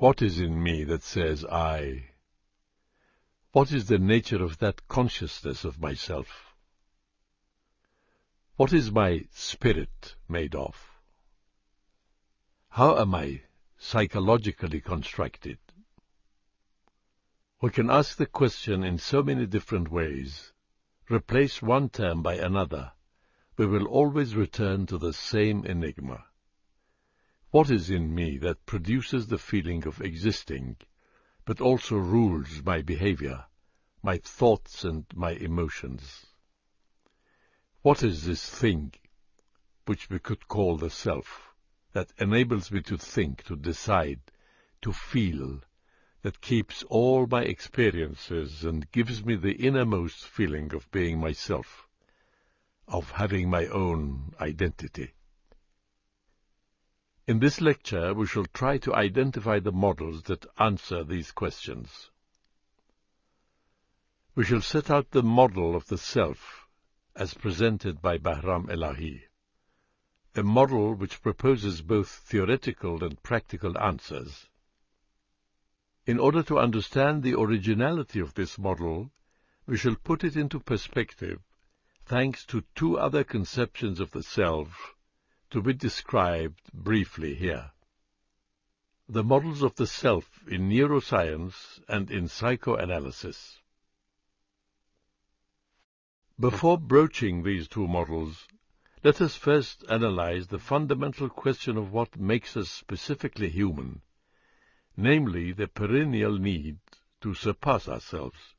What is in me that says I? What is the nature of that consciousness of myself? What is my spirit made of? How am I psychologically constructed? We can ask the question in so many different ways. Replace one term by another. We will always return to the same enigma. What is in me that produces the feeling of existing, but also rules my behavior, my thoughts and my emotions? What is this thing, which we could call the self, that enables me to think, to decide, to feel, that keeps all my experiences and gives me the innermost feeling of being myself, of having my own identity? In this lecture, we shall try to identify the models that answer these questions. We shall set out the model of the self as presented by Bahram Elahi, a model which proposes both theoretical and practical answers. In order to understand the originality of this model, we shall put it into perspective thanks to two other conceptions of the self to be described briefly here. The models of the self in neuroscience and in psychoanalysis. Before broaching these two models, let us first analyze the fundamental question of what makes us specifically human, namely the perennial need to surpass ourselves,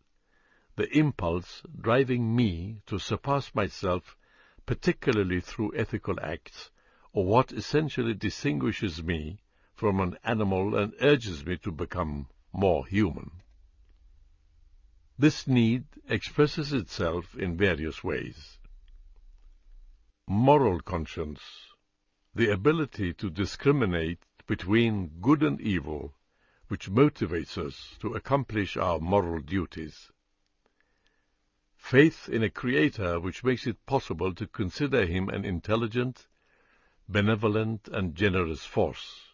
the impulse driving me to surpass myself, particularly through ethical acts, or what essentially distinguishes me from an animal and urges me to become more human. This need expresses itself in various ways. Moral conscience, the ability to discriminate between good and evil, which motivates us to accomplish our moral duties. Faith in a Creator which makes it possible to consider him an intelligent, benevolent and generous force.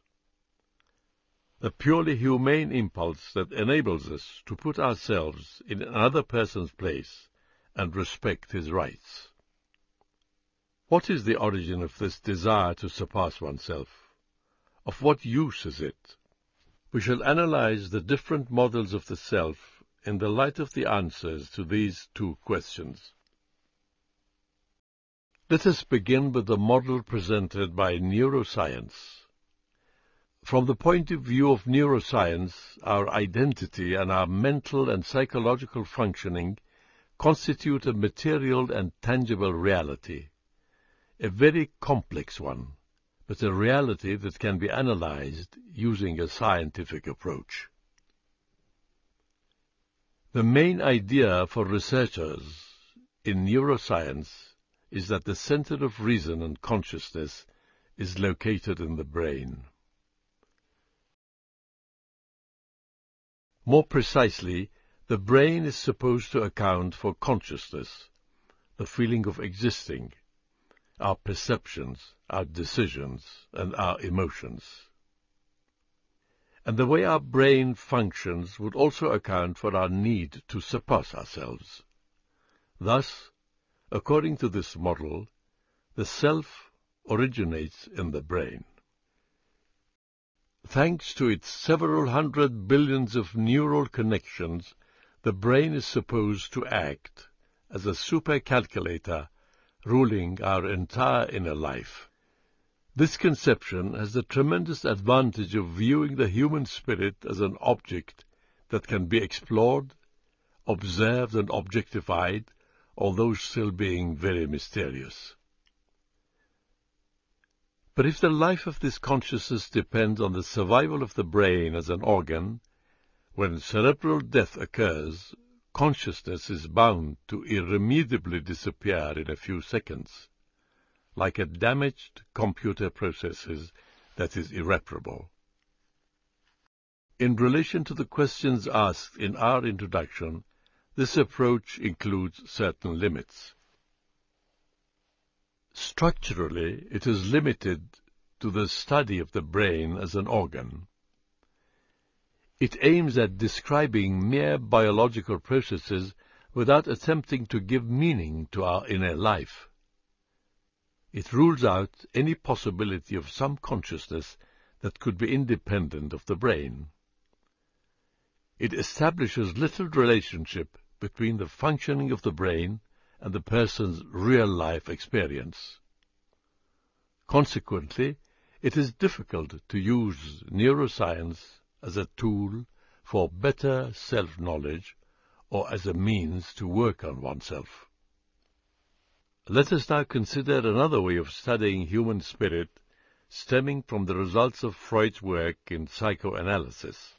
A purely humane impulse that enables us to put ourselves in another person's place and respect his rights. What is the origin of this desire to surpass oneself? Of what use is it? We shall analyze the different models of the self in the light of the answers to these two questions. Let us begin with the model presented by neuroscience. From the point of view of neuroscience, our identity and our mental and psychological functioning constitute a material and tangible reality, a very complex one, but a reality that can be analyzed using a scientific approach. The main idea for researchers in neuroscience is that the center of reason and consciousness is located in the brain. More precisely, the brain is supposed to account for consciousness, the feeling of existing, our perceptions, our decisions, and our emotions. And the way our brain functions would also account for our need to surpass ourselves. Thus, According to this model, the self originates in the brain. Thanks to its several hundred billions of neural connections, the brain is supposed to act as a supercalculator ruling our entire inner life. This conception has the tremendous advantage of viewing the human spirit as an object that can be explored, observed and objectified, although still being very mysterious. But if the life of this consciousness depends on the survival of the brain as an organ, when cerebral death occurs, consciousness is bound to irremediably disappear in a few seconds, like a damaged computer processes that is irreparable. In relation to the questions asked in our introduction, this approach includes certain limits. Structurally, it is limited to the study of the brain as an organ. It aims at describing mere biological processes without attempting to give meaning to our inner life. It rules out any possibility of some consciousness that could be independent of the brain. It establishes little relationship between the functioning of the brain and the person's real-life experience. Consequently, it is difficult to use neuroscience as a tool for better self-knowledge or as a means to work on oneself. Let us now consider another way of studying human spirit stemming from the results of Freud's work in psychoanalysis.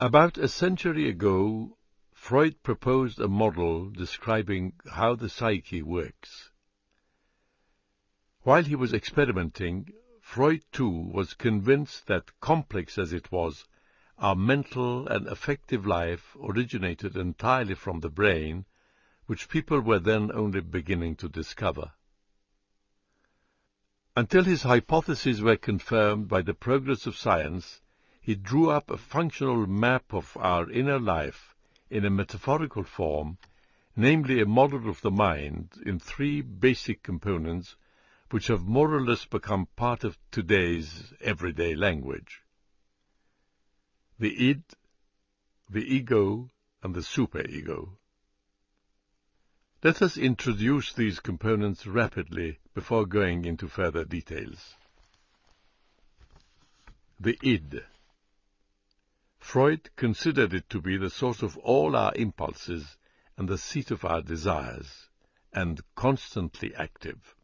About a century ago, Freud proposed a model describing how the psyche works. While he was experimenting, Freud too was convinced that, complex as it was, our mental and affective life originated entirely from the brain, which people were then only beginning to discover. Until his hypotheses were confirmed by the progress of science, he drew up a functional map of our inner life in a metaphorical form, namely a model of the mind in three basic components which have more or less become part of today's everyday language. The id, the ego, and the superego. Let us introduce these components rapidly before going into further details. The id. Freud considered it to be the source of all our impulses and the seat of our desires, and constantly active.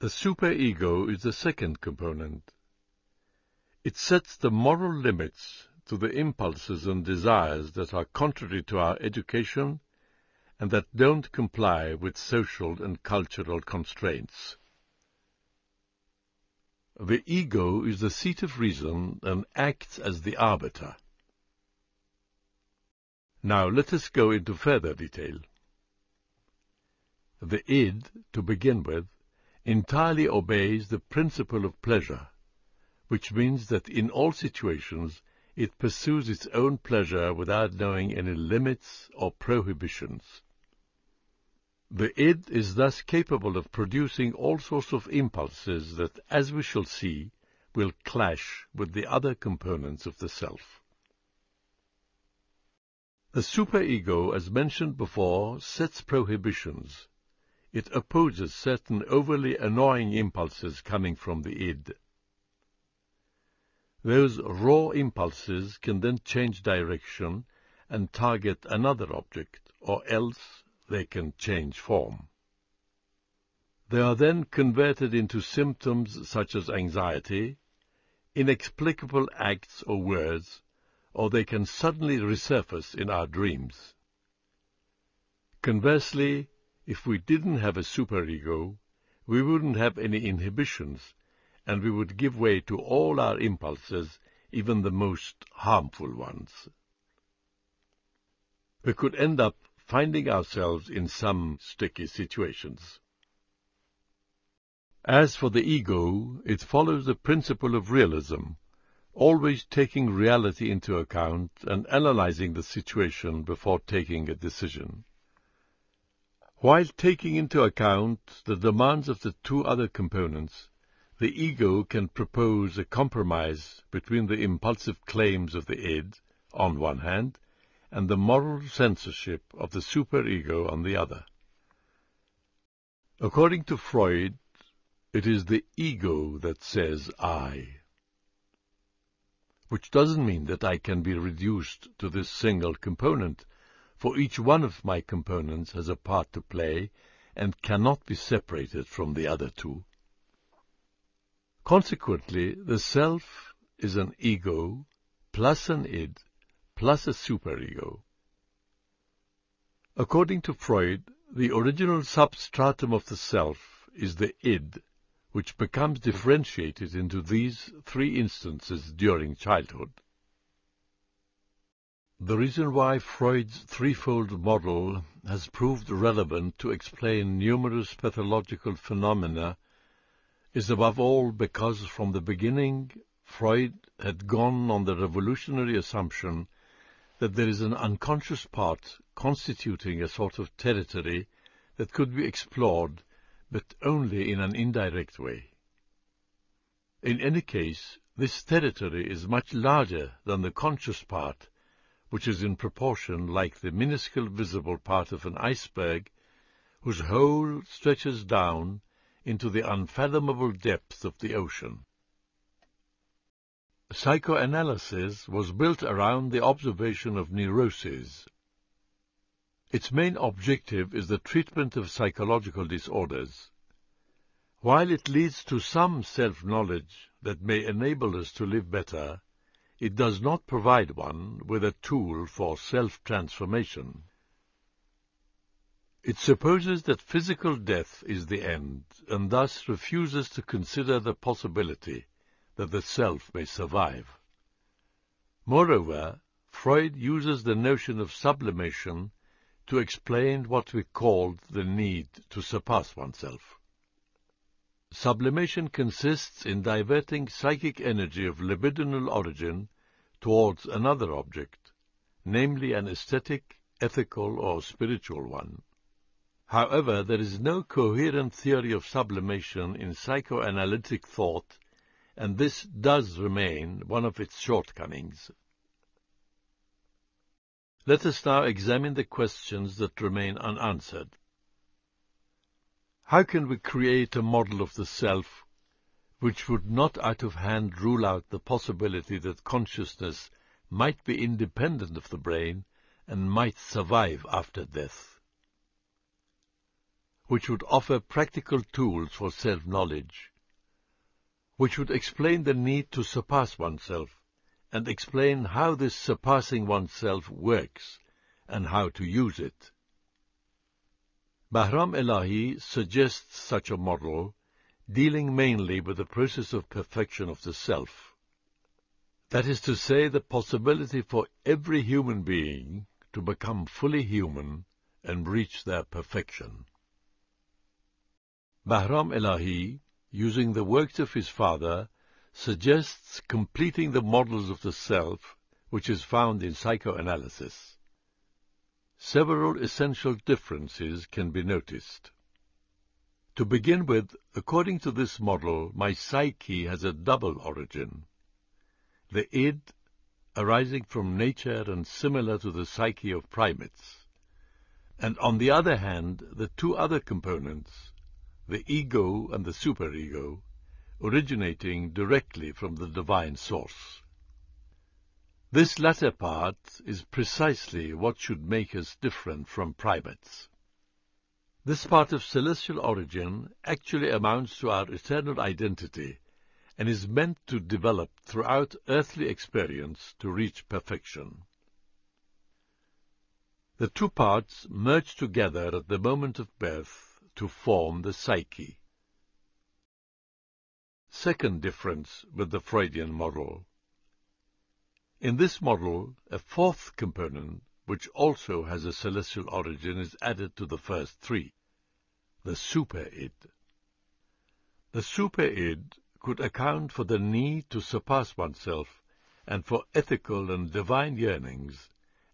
The superego is the second component. It sets the moral limits to the impulses and desires that are contrary to our education and that don't comply with social and cultural constraints. The ego is the seat of reason and acts as the arbiter. Now let us go into further detail. The id, to begin with, entirely obeys the principle of pleasure, which means that in all situations it pursues its own pleasure without knowing any limits or prohibitions. The id is thus capable of producing all sorts of impulses that, as we shall see, will clash with the other components of the self. The superego, as mentioned before, sets prohibitions. It opposes certain overly annoying impulses coming from the id. Those raw impulses can then change direction and target another object, or else they can change form. They are then converted into symptoms such as anxiety, inexplicable acts or words, or they can suddenly resurface in our dreams. Conversely, if we didn't have a superego, we wouldn't have any inhibitions, and we would give way to all our impulses, even the most harmful ones. We could end up finding ourselves in some sticky situations. As for the ego, it follows the principle of realism, always taking reality into account and analyzing the situation before taking a decision. While taking into account the demands of the two other components, the ego can propose a compromise between the impulsive claims of the id, on one hand, and the moral censorship of the superego on the other. According to Freud, it is the ego that says I, which doesn't mean that I can be reduced to this single component, for each one of my components has a part to play and cannot be separated from the other two. Consequently, the self is an ego plus an id plus a superego. According to Freud, the original substratum of the self is the id, which becomes differentiated into these three instances during childhood. The reason why Freud's threefold model has proved relevant to explain numerous pathological phenomena is above all because from the beginning Freud had gone on the revolutionary assumption that there is an unconscious part constituting a sort of territory that could be explored, but only in an indirect way. In any case, this territory is much larger than the conscious part, which is in proportion like the minuscule visible part of an iceberg, whose whole stretches down into the unfathomable depth of the ocean. Psychoanalysis was built around the observation of neuroses. Its main objective is the treatment of psychological disorders. While it leads to some self-knowledge that may enable us to live better, it does not provide one with a tool for self-transformation. It supposes that physical death is the end, and thus refuses to consider the possibility that the self may survive. Moreover, Freud uses the notion of sublimation to explain what we called the need to surpass oneself. Sublimation consists in diverting psychic energy of libidinal origin towards another object, namely an aesthetic, ethical, or spiritual one. However, there is no coherent theory of sublimation in psychoanalytic thought, and this does remain one of its shortcomings. Let us now examine the questions that remain unanswered. How can we create a model of the self which would not out of hand rule out the possibility that consciousness might be independent of the brain and might survive after death? Which would offer practical tools for self-knowledge? Which would explain the need to surpass oneself and explain how this surpassing oneself works and how to use it? Bahram Elahi suggests such a model, dealing mainly with the process of perfection of the self. That is to say, the possibility for every human being to become fully human and reach their perfection. Bahram Elahi, using the works of his father, suggests completing the models of the self which is found in psychoanalysis several essential differences can be noticed. To begin with, according to this model, my psyche has a double origin. The id, arising from nature and similar to the psyche of primates, and on the other hand, the two other components, the ego and the superego, originating directly from the divine source. This latter part is precisely what should make us different from primates. This part of celestial origin actually amounts to our eternal identity and is meant to develop throughout earthly experience to reach perfection. The two parts merge together at the moment of birth to form the psyche. Second difference with the Freudian model. In this model, a fourth component, which also has a celestial origin, is added to the first three, the super-id. The super-id could account for the need to surpass oneself and for ethical and divine yearnings,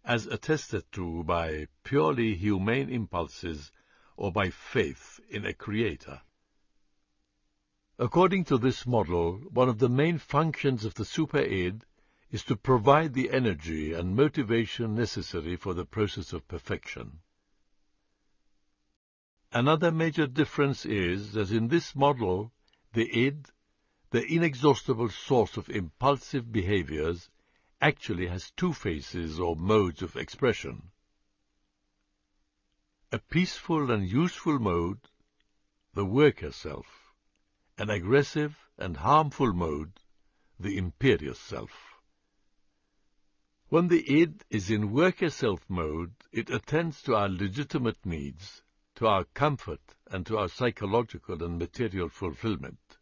as attested to by purely humane impulses or by faith in a creator. According to this model, one of the main functions of the super-id is to provide the energy and motivation necessary for the process of perfection. Another major difference is that in this model, the id, the inexhaustible source of impulsive behaviors, actually has two faces or modes of expression. A peaceful and useful mode, the worker self, an aggressive and harmful mode, the imperious self. When the id is in worker self mode, it attends to our legitimate needs, to our comfort, and to our psychological and material fulfillment.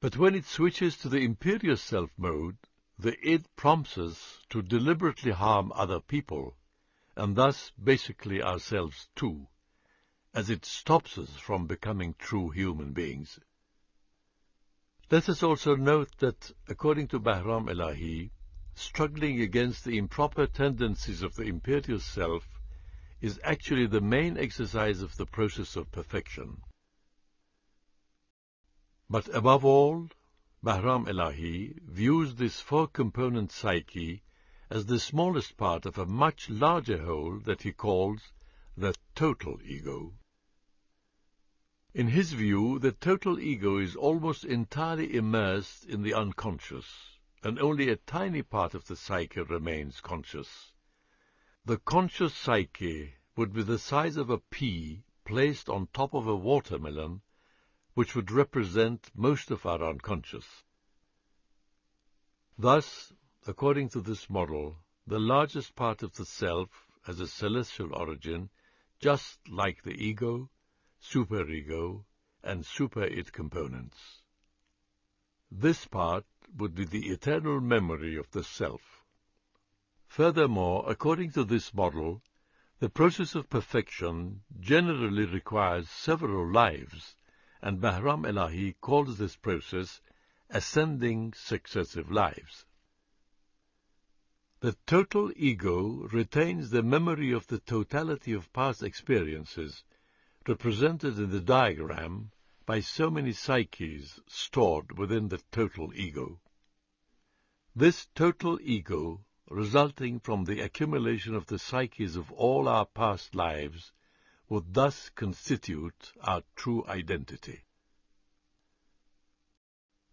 But when it switches to the imperious self mode, the id prompts us to deliberately harm other people, and thus basically ourselves too, as it stops us from becoming true human beings. Let us also note that, according to Bahram Elahi, struggling against the improper tendencies of the imperious self is actually the main exercise of the process of perfection. But above all, Bahram Elahi views this four-component psyche as the smallest part of a much larger whole that he calls the total ego. In his view, the total ego is almost entirely immersed in the unconscious, and only a tiny part of the psyche remains conscious. The conscious psyche would be the size of a pea placed on top of a watermelon, which would represent most of our unconscious. Thus, according to this model, the largest part of the self has a celestial origin, just like the ego, superego, and super-id components. This part would be the eternal memory of the self. Furthermore, according to this model, the process of perfection generally requires several lives, and Bahram Elahi calls this process ascending successive lives. The total ego retains the memory of the totality of past experiences represented in the diagram by so many psyches stored within the total ego. This total ego, resulting from the accumulation of the psyches of all our past lives, would thus constitute our true identity.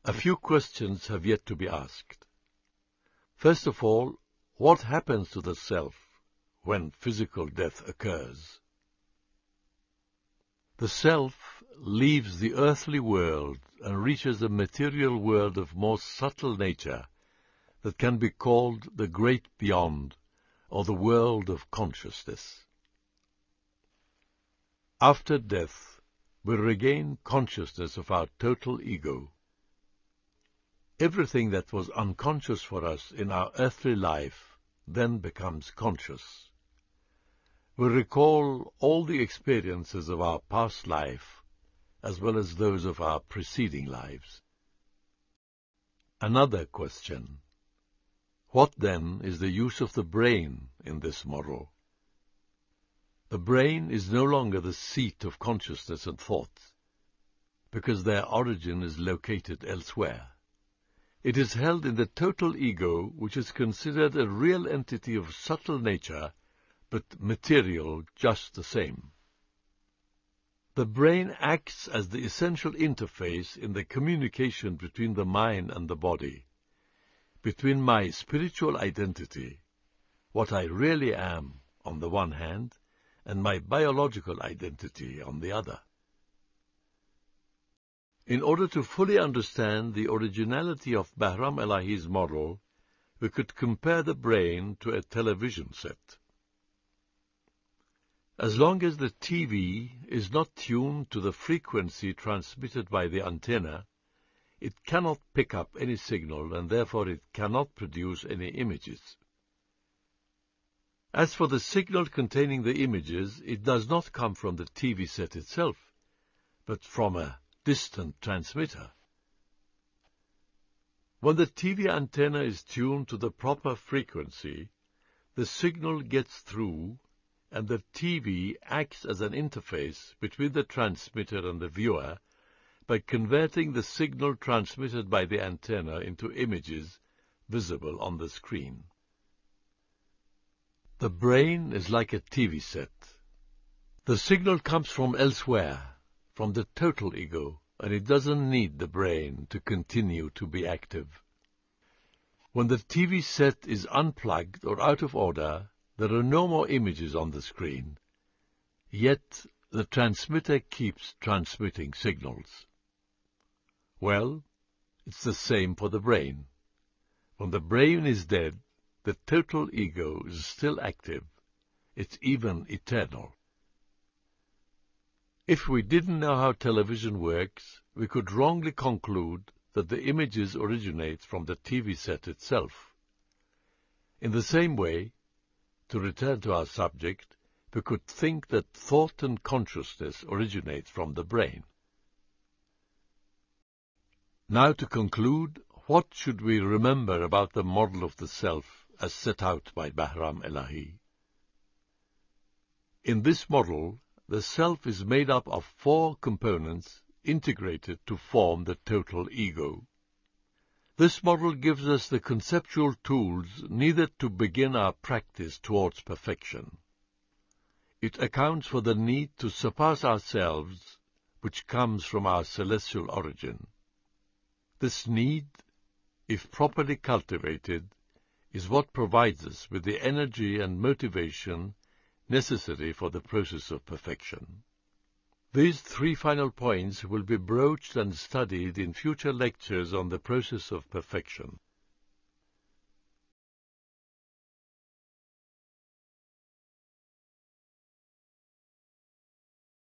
A few questions have yet to be asked. First of all, what happens to the self when physical death occurs? The self leaves the earthly world and reaches a material world of more subtle nature that can be called the great beyond, or the world of consciousness. After death, we regain consciousness of our total ego. Everything that was unconscious for us in our earthly life then becomes conscious we recall all the experiences of our past life as well as those of our preceding lives. Another question. What then is the use of the brain in this model? The brain is no longer the seat of consciousness and thought, because their origin is located elsewhere. It is held in the total ego, which is considered a real entity of subtle nature but material just the same. The brain acts as the essential interface in the communication between the mind and the body, between my spiritual identity, what I really am, on the one hand, and my biological identity on the other. In order to fully understand the originality of Bahram Elahi's model, we could compare the brain to a television set. As long as the TV is not tuned to the frequency transmitted by the antenna, it cannot pick up any signal and therefore it cannot produce any images. As for the signal containing the images, it does not come from the TV set itself, but from a distant transmitter. When the TV antenna is tuned to the proper frequency, the signal gets through and the TV acts as an interface between the transmitter and the viewer by converting the signal transmitted by the antenna into images visible on the screen. The brain is like a TV set. The signal comes from elsewhere, from the total ego, and it doesn't need the brain to continue to be active. When the TV set is unplugged or out of order, there are no more images on the screen, yet the transmitter keeps transmitting signals. Well, it's the same for the brain. When the brain is dead, the total ego is still active. It's even eternal. If we didn't know how television works, we could wrongly conclude that the images originate from the TV set itself. In the same way, to return to our subject, we could think that thought and consciousness originate from the brain. Now to conclude, what should we remember about the model of the self as set out by Bahram Elahi? In this model, the self is made up of four components integrated to form the total ego. This model gives us the conceptual tools needed to begin our practice towards perfection. It accounts for the need to surpass ourselves, which comes from our celestial origin. This need, if properly cultivated, is what provides us with the energy and motivation necessary for the process of perfection. These three final points will be broached and studied in future lectures on the process of perfection.